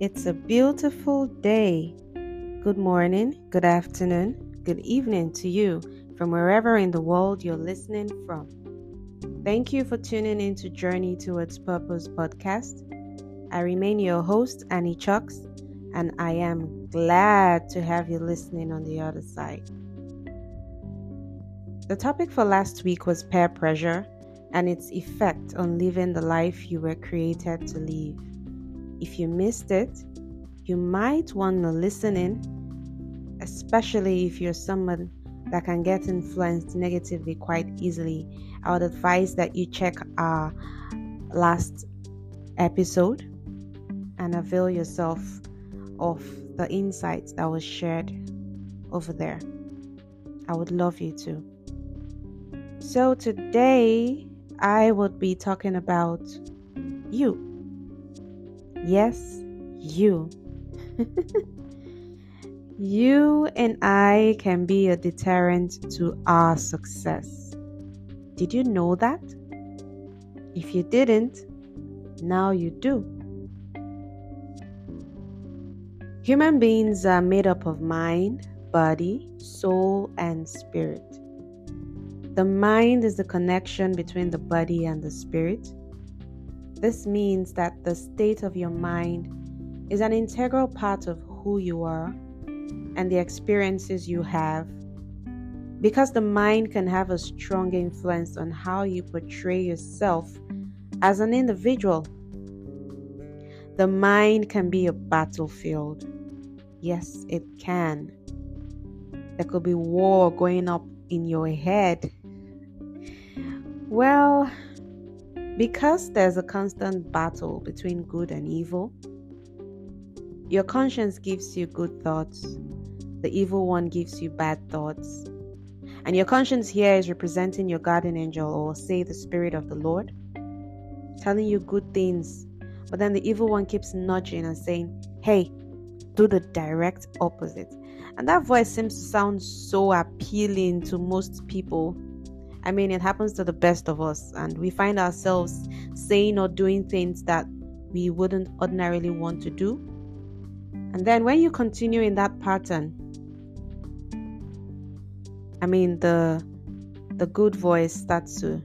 It's a beautiful day. Good morning, good afternoon, good evening to you from wherever in the world you're listening from. Thank you for tuning in to Journey Towards Purpose podcast. I remain your host, Annie Chucks, and I am glad to have you listening on the other side. The topic for last week was peer pressure and its effect on living the life you were created to live. If you missed it, you might want to listen in, especially if you're someone that can get influenced negatively quite easily. I would advise that you check our last episode and avail yourself of the insights that was shared over there. I would love you to. So, today I would be talking about you. Yes, you. you and I can be a deterrent to our success. Did you know that? If you didn't, now you do. Human beings are made up of mind, body, soul, and spirit. The mind is the connection between the body and the spirit. This means that the state of your mind is an integral part of who you are and the experiences you have. Because the mind can have a strong influence on how you portray yourself as an individual. The mind can be a battlefield. Yes, it can. There could be war going up in your head. Well, because there's a constant battle between good and evil, your conscience gives you good thoughts, the evil one gives you bad thoughts. And your conscience here is representing your guardian angel, or say the Spirit of the Lord, telling you good things. But then the evil one keeps nudging and saying, Hey, do the direct opposite. And that voice seems to sound so appealing to most people I mean, it happens to the best of us, and we find ourselves saying or doing things that we wouldn't ordinarily want to do. And then when you continue in that pattern, I mean, the the good voice starts to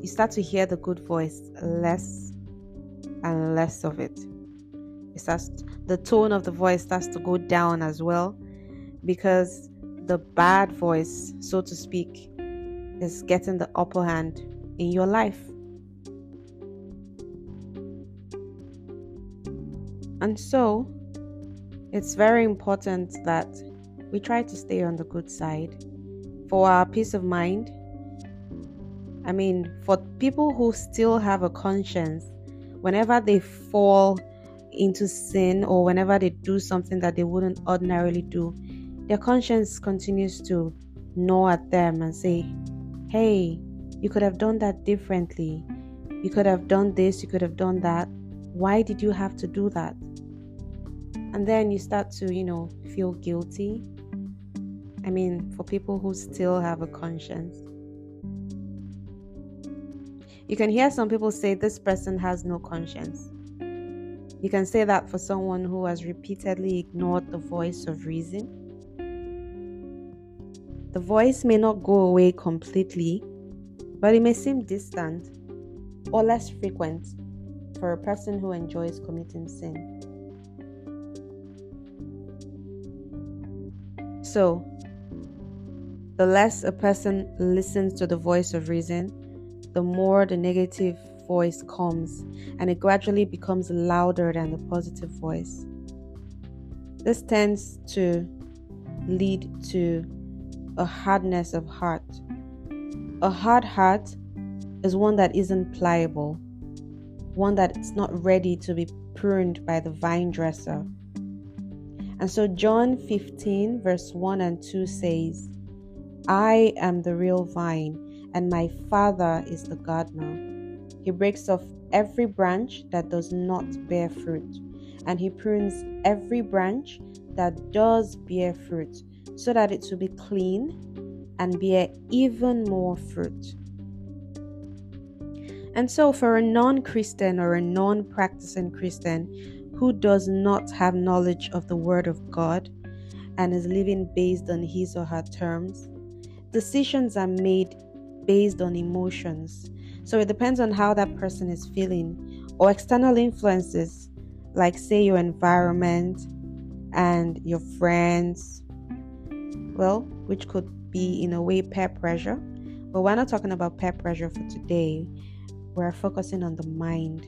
you start to hear the good voice less and less of it. It starts the tone of the voice starts to go down as well because the bad voice, so to speak, is getting the upper hand in your life. And so, it's very important that we try to stay on the good side for our peace of mind. I mean, for people who still have a conscience, whenever they fall into sin or whenever they do something that they wouldn't ordinarily do, their conscience continues to gnaw at them and say, hey, you could have done that differently. You could have done this, you could have done that. Why did you have to do that? And then you start to, you know, feel guilty. I mean, for people who still have a conscience. You can hear some people say this person has no conscience. You can say that for someone who has repeatedly ignored the voice of reason the voice may not go away completely, but it may seem distant or less frequent for a person who enjoys committing sin. So, the less a person listens to the voice of reason, the more the negative voice comes and it gradually becomes louder than the positive voice. This tends to lead to a hardness of heart. A hard heart is one that isn't pliable, one that is not ready to be pruned by the vine dresser. And so, John 15, verse 1 and 2 says, I am the real vine, and my Father is the gardener. He breaks off every branch that does not bear fruit, and he prunes every branch that does bear fruit so that it will be clean and bear even more fruit. And so, for a non Christian or a non practicing Christian who does not have knowledge of the Word of God and is living based on his or her terms. Decisions are made based on emotions. So it depends on how that person is feeling or external influences, like, say, your environment and your friends, well, which could be in a way peer pressure. But we're not talking about peer pressure for today. We're focusing on the mind.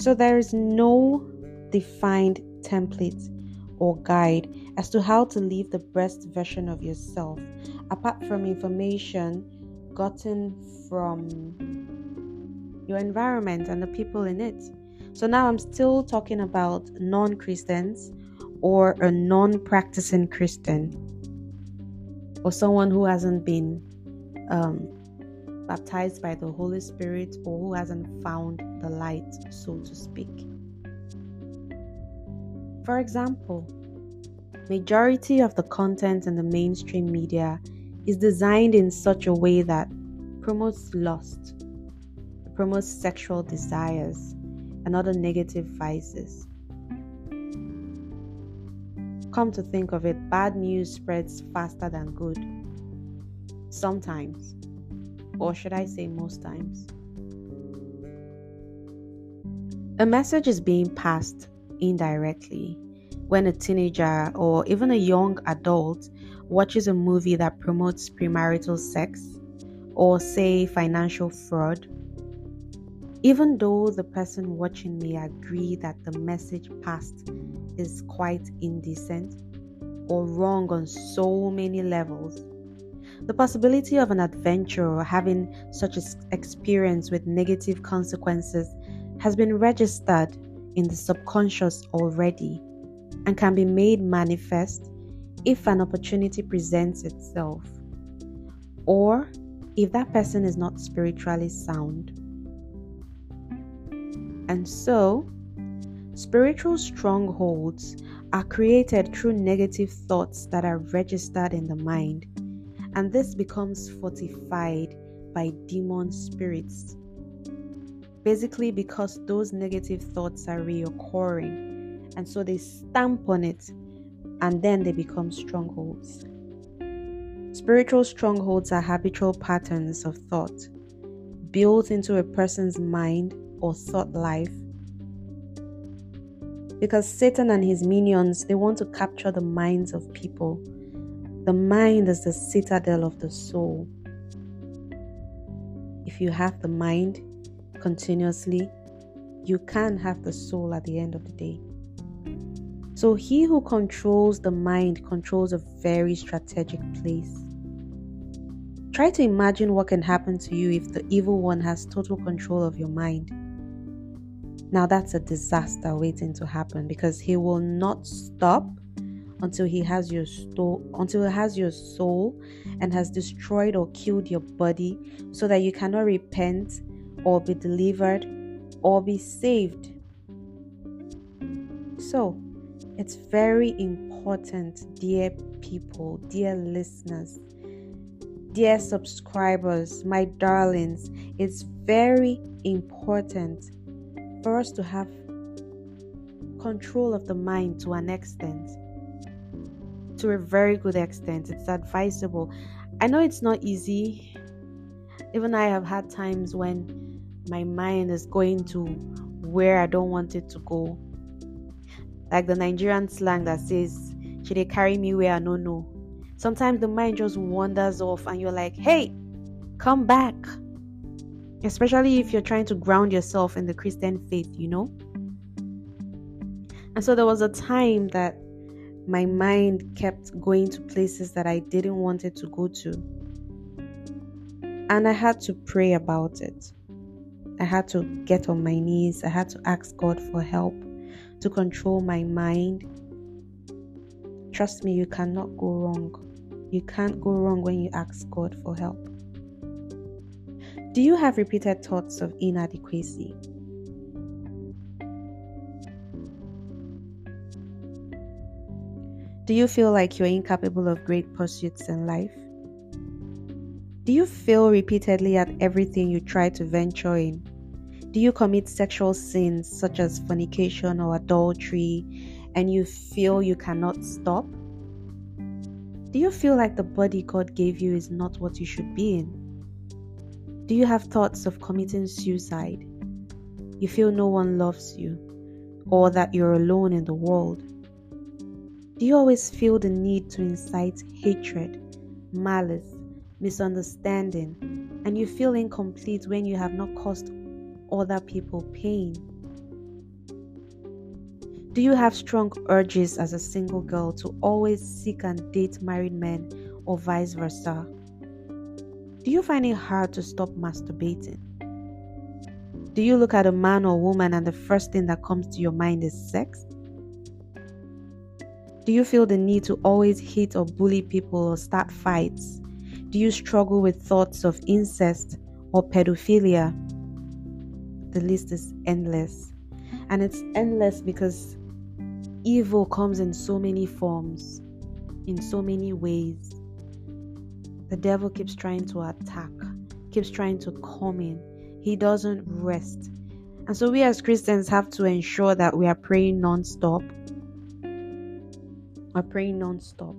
So there is no defined template or guide as to how to live the best version of yourself, apart from information gotten from your environment and the people in it. So now I'm still talking about non Christians or a non practicing Christian or someone who hasn't been um, baptized by the Holy Spirit or who hasn't found the light, so to speak. For example, majority of the content in the mainstream media is designed in such a way that promotes lust, promotes sexual desires, and other negative vices. Come to think of it, bad news spreads faster than good. Sometimes, or should I say most times. A message is being passed indirectly when a teenager or even a young adult watches a movie that promotes premarital sex or, say, financial fraud, even though the person watching may agree that the message passed is quite indecent or wrong on so many levels, the possibility of an adventurer having such an experience with negative consequences has been registered in the subconscious already and can be made manifest if an opportunity presents itself or if that person is not spiritually sound. And so, spiritual strongholds are created through negative thoughts that are registered in the mind, and this becomes fortified by demon spirits basically because those negative thoughts are reoccurring and so they stamp on it and then they become strongholds. Spiritual strongholds are habitual patterns of thought built into a person's mind or thought life. Because Satan and his minions, they want to capture the minds of people. The mind is the citadel of the soul. If you have the mind, continuously, you can have the soul at the end of the day. So, he who controls the mind controls a very strategic place. Try to imagine what can happen to you if the evil one has total control of your mind. Now, that's a disaster waiting to happen because he will not stop until he has your soul until he has your soul and has destroyed or killed your body so that you cannot repent or be delivered or be saved. So, it's very important, dear people, dear listeners, dear subscribers, my darlings, it's very important for us to have control of the mind to an extent. To a very good extent, it's advisable. I know it's not easy. Even I have had times when my mind is going to where I don't want it to go. Like the Nigerian slang that says, Should they carry me where I don't know? Sometimes the mind just wanders off and you're like, Hey, come back. Especially if you're trying to ground yourself in the Christian faith, you know? And so there was a time that my mind kept going to places that I didn't want it to go to. And I had to pray about it. I had to get on my knees. I had to ask God for help to control my mind. Trust me, you cannot go wrong. You can't go wrong when you ask God for help. Do you have repeated thoughts of inadequacy? Do you feel like you're incapable of great pursuits in life? Do you fail repeatedly at everything you try to venture in? Do you commit sexual sins such as fornication or adultery and you feel you cannot stop? Do you feel like the body God gave you is not what you should be in? Do you have thoughts of committing suicide? You feel no one loves you or that you're alone in the world? Do you always feel the need to incite hatred, malice, misunderstanding, and you feel incomplete when you have not caused other people pain? Do you have strong urges as a single girl to always seek and date married men or vice versa? Do you find it hard to stop masturbating? Do you look at a man or woman and the first thing that comes to your mind is sex? Do you feel the need to always hit or bully people or start fights? Do you struggle with thoughts of incest or pedophilia? The list is endless. And it's endless because evil comes in so many forms, in so many ways. The devil keeps trying to attack, keeps trying to come in. He doesn't rest. And so we as Christians have to ensure that we are praying non-stop. We're praying non-stop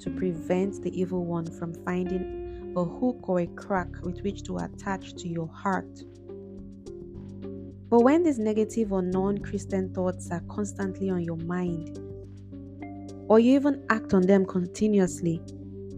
to prevent the evil one from finding a hook or a crack with which to attach to your heart but when these negative or non Christian thoughts are constantly on your mind, or you even act on them continuously,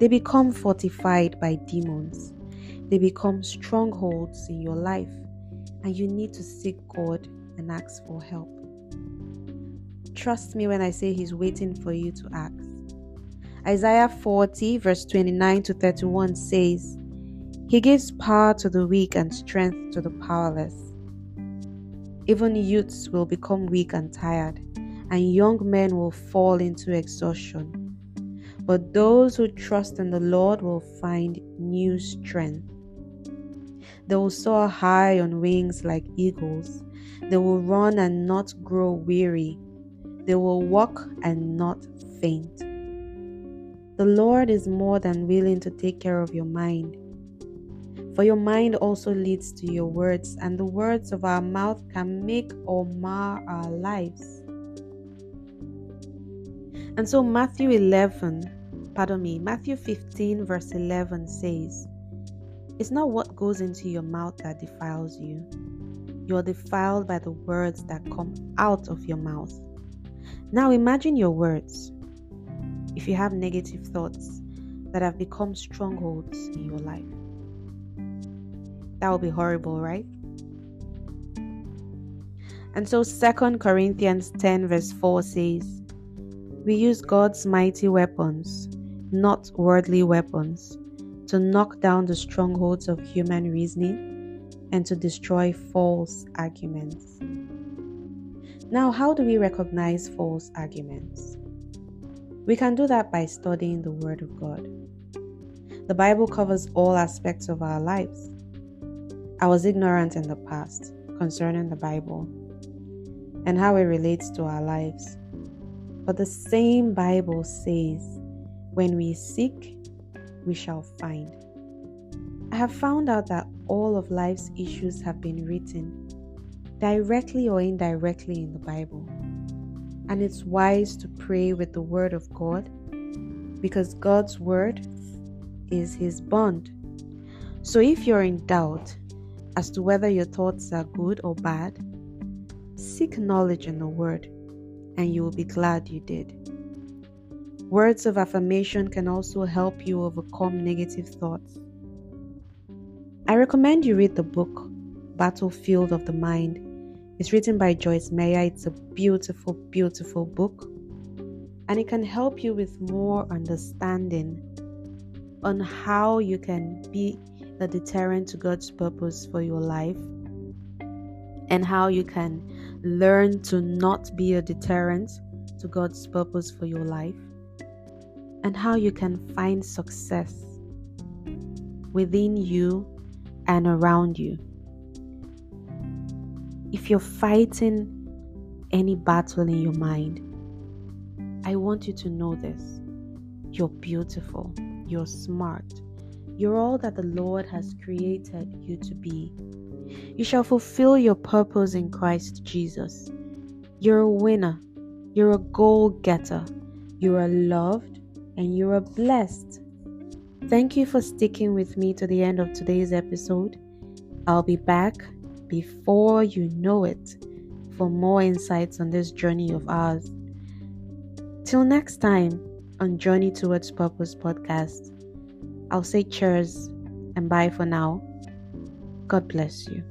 they become fortified by demons. They become strongholds in your life, and you need to seek God and ask for help. Trust me when I say He's waiting for you to ask. Isaiah 40, verse 29 to 31 says, He gives power to the weak and strength to the powerless. Even youths will become weak and tired, and young men will fall into exhaustion. But those who trust in the Lord will find new strength. They will soar high on wings like eagles. They will run and not grow weary. They will walk and not faint. The Lord is more than willing to take care of your mind for your mind also leads to your words, and the words of our mouth can make or mar our lives. And so, Matthew 11, pardon me, Matthew 15, verse 11 says, It's not what goes into your mouth that defiles you. You're defiled by the words that come out of your mouth. Now, imagine your words. If you have negative thoughts that have become strongholds in your life, that would be horrible, right? And so Second Corinthians 10 verse 4 says, We use God's mighty weapons, not worldly weapons, to knock down the strongholds of human reasoning and to destroy false arguments. Now, how do we recognize false arguments? We can do that by studying the Word of God. The Bible covers all aspects of our lives. I was ignorant in the past concerning the Bible and how it relates to our lives. But the same Bible says, when we seek, we shall find. I have found out that all of life's issues have been written directly or indirectly in the Bible. And it's wise to pray with the Word of God because God's Word is His bond. So if you're in doubt, as to whether your thoughts are good or bad, seek knowledge in the Word, and you will be glad you did. Words of affirmation can also help you overcome negative thoughts. I recommend you read the book Battlefield of the Mind. It's written by Joyce Meyer. It's a beautiful, beautiful book, and it can help you with more understanding on how you can be a deterrent to God's purpose for your life and how you can learn to not be a deterrent to God's purpose for your life and how you can find success within you and around you. If you're fighting any battle in your mind, I want you to know this. You're beautiful, you're smart, you're all that the Lord has created you to be. You shall fulfill your purpose in Christ Jesus. You're a winner. You're a goal getter. You are loved and you are blessed. Thank you for sticking with me to the end of today's episode. I'll be back before you know it for more insights on this journey of ours. Till next time on Journey Towards Purpose podcast, I'll say cheers and bye for now. God bless you.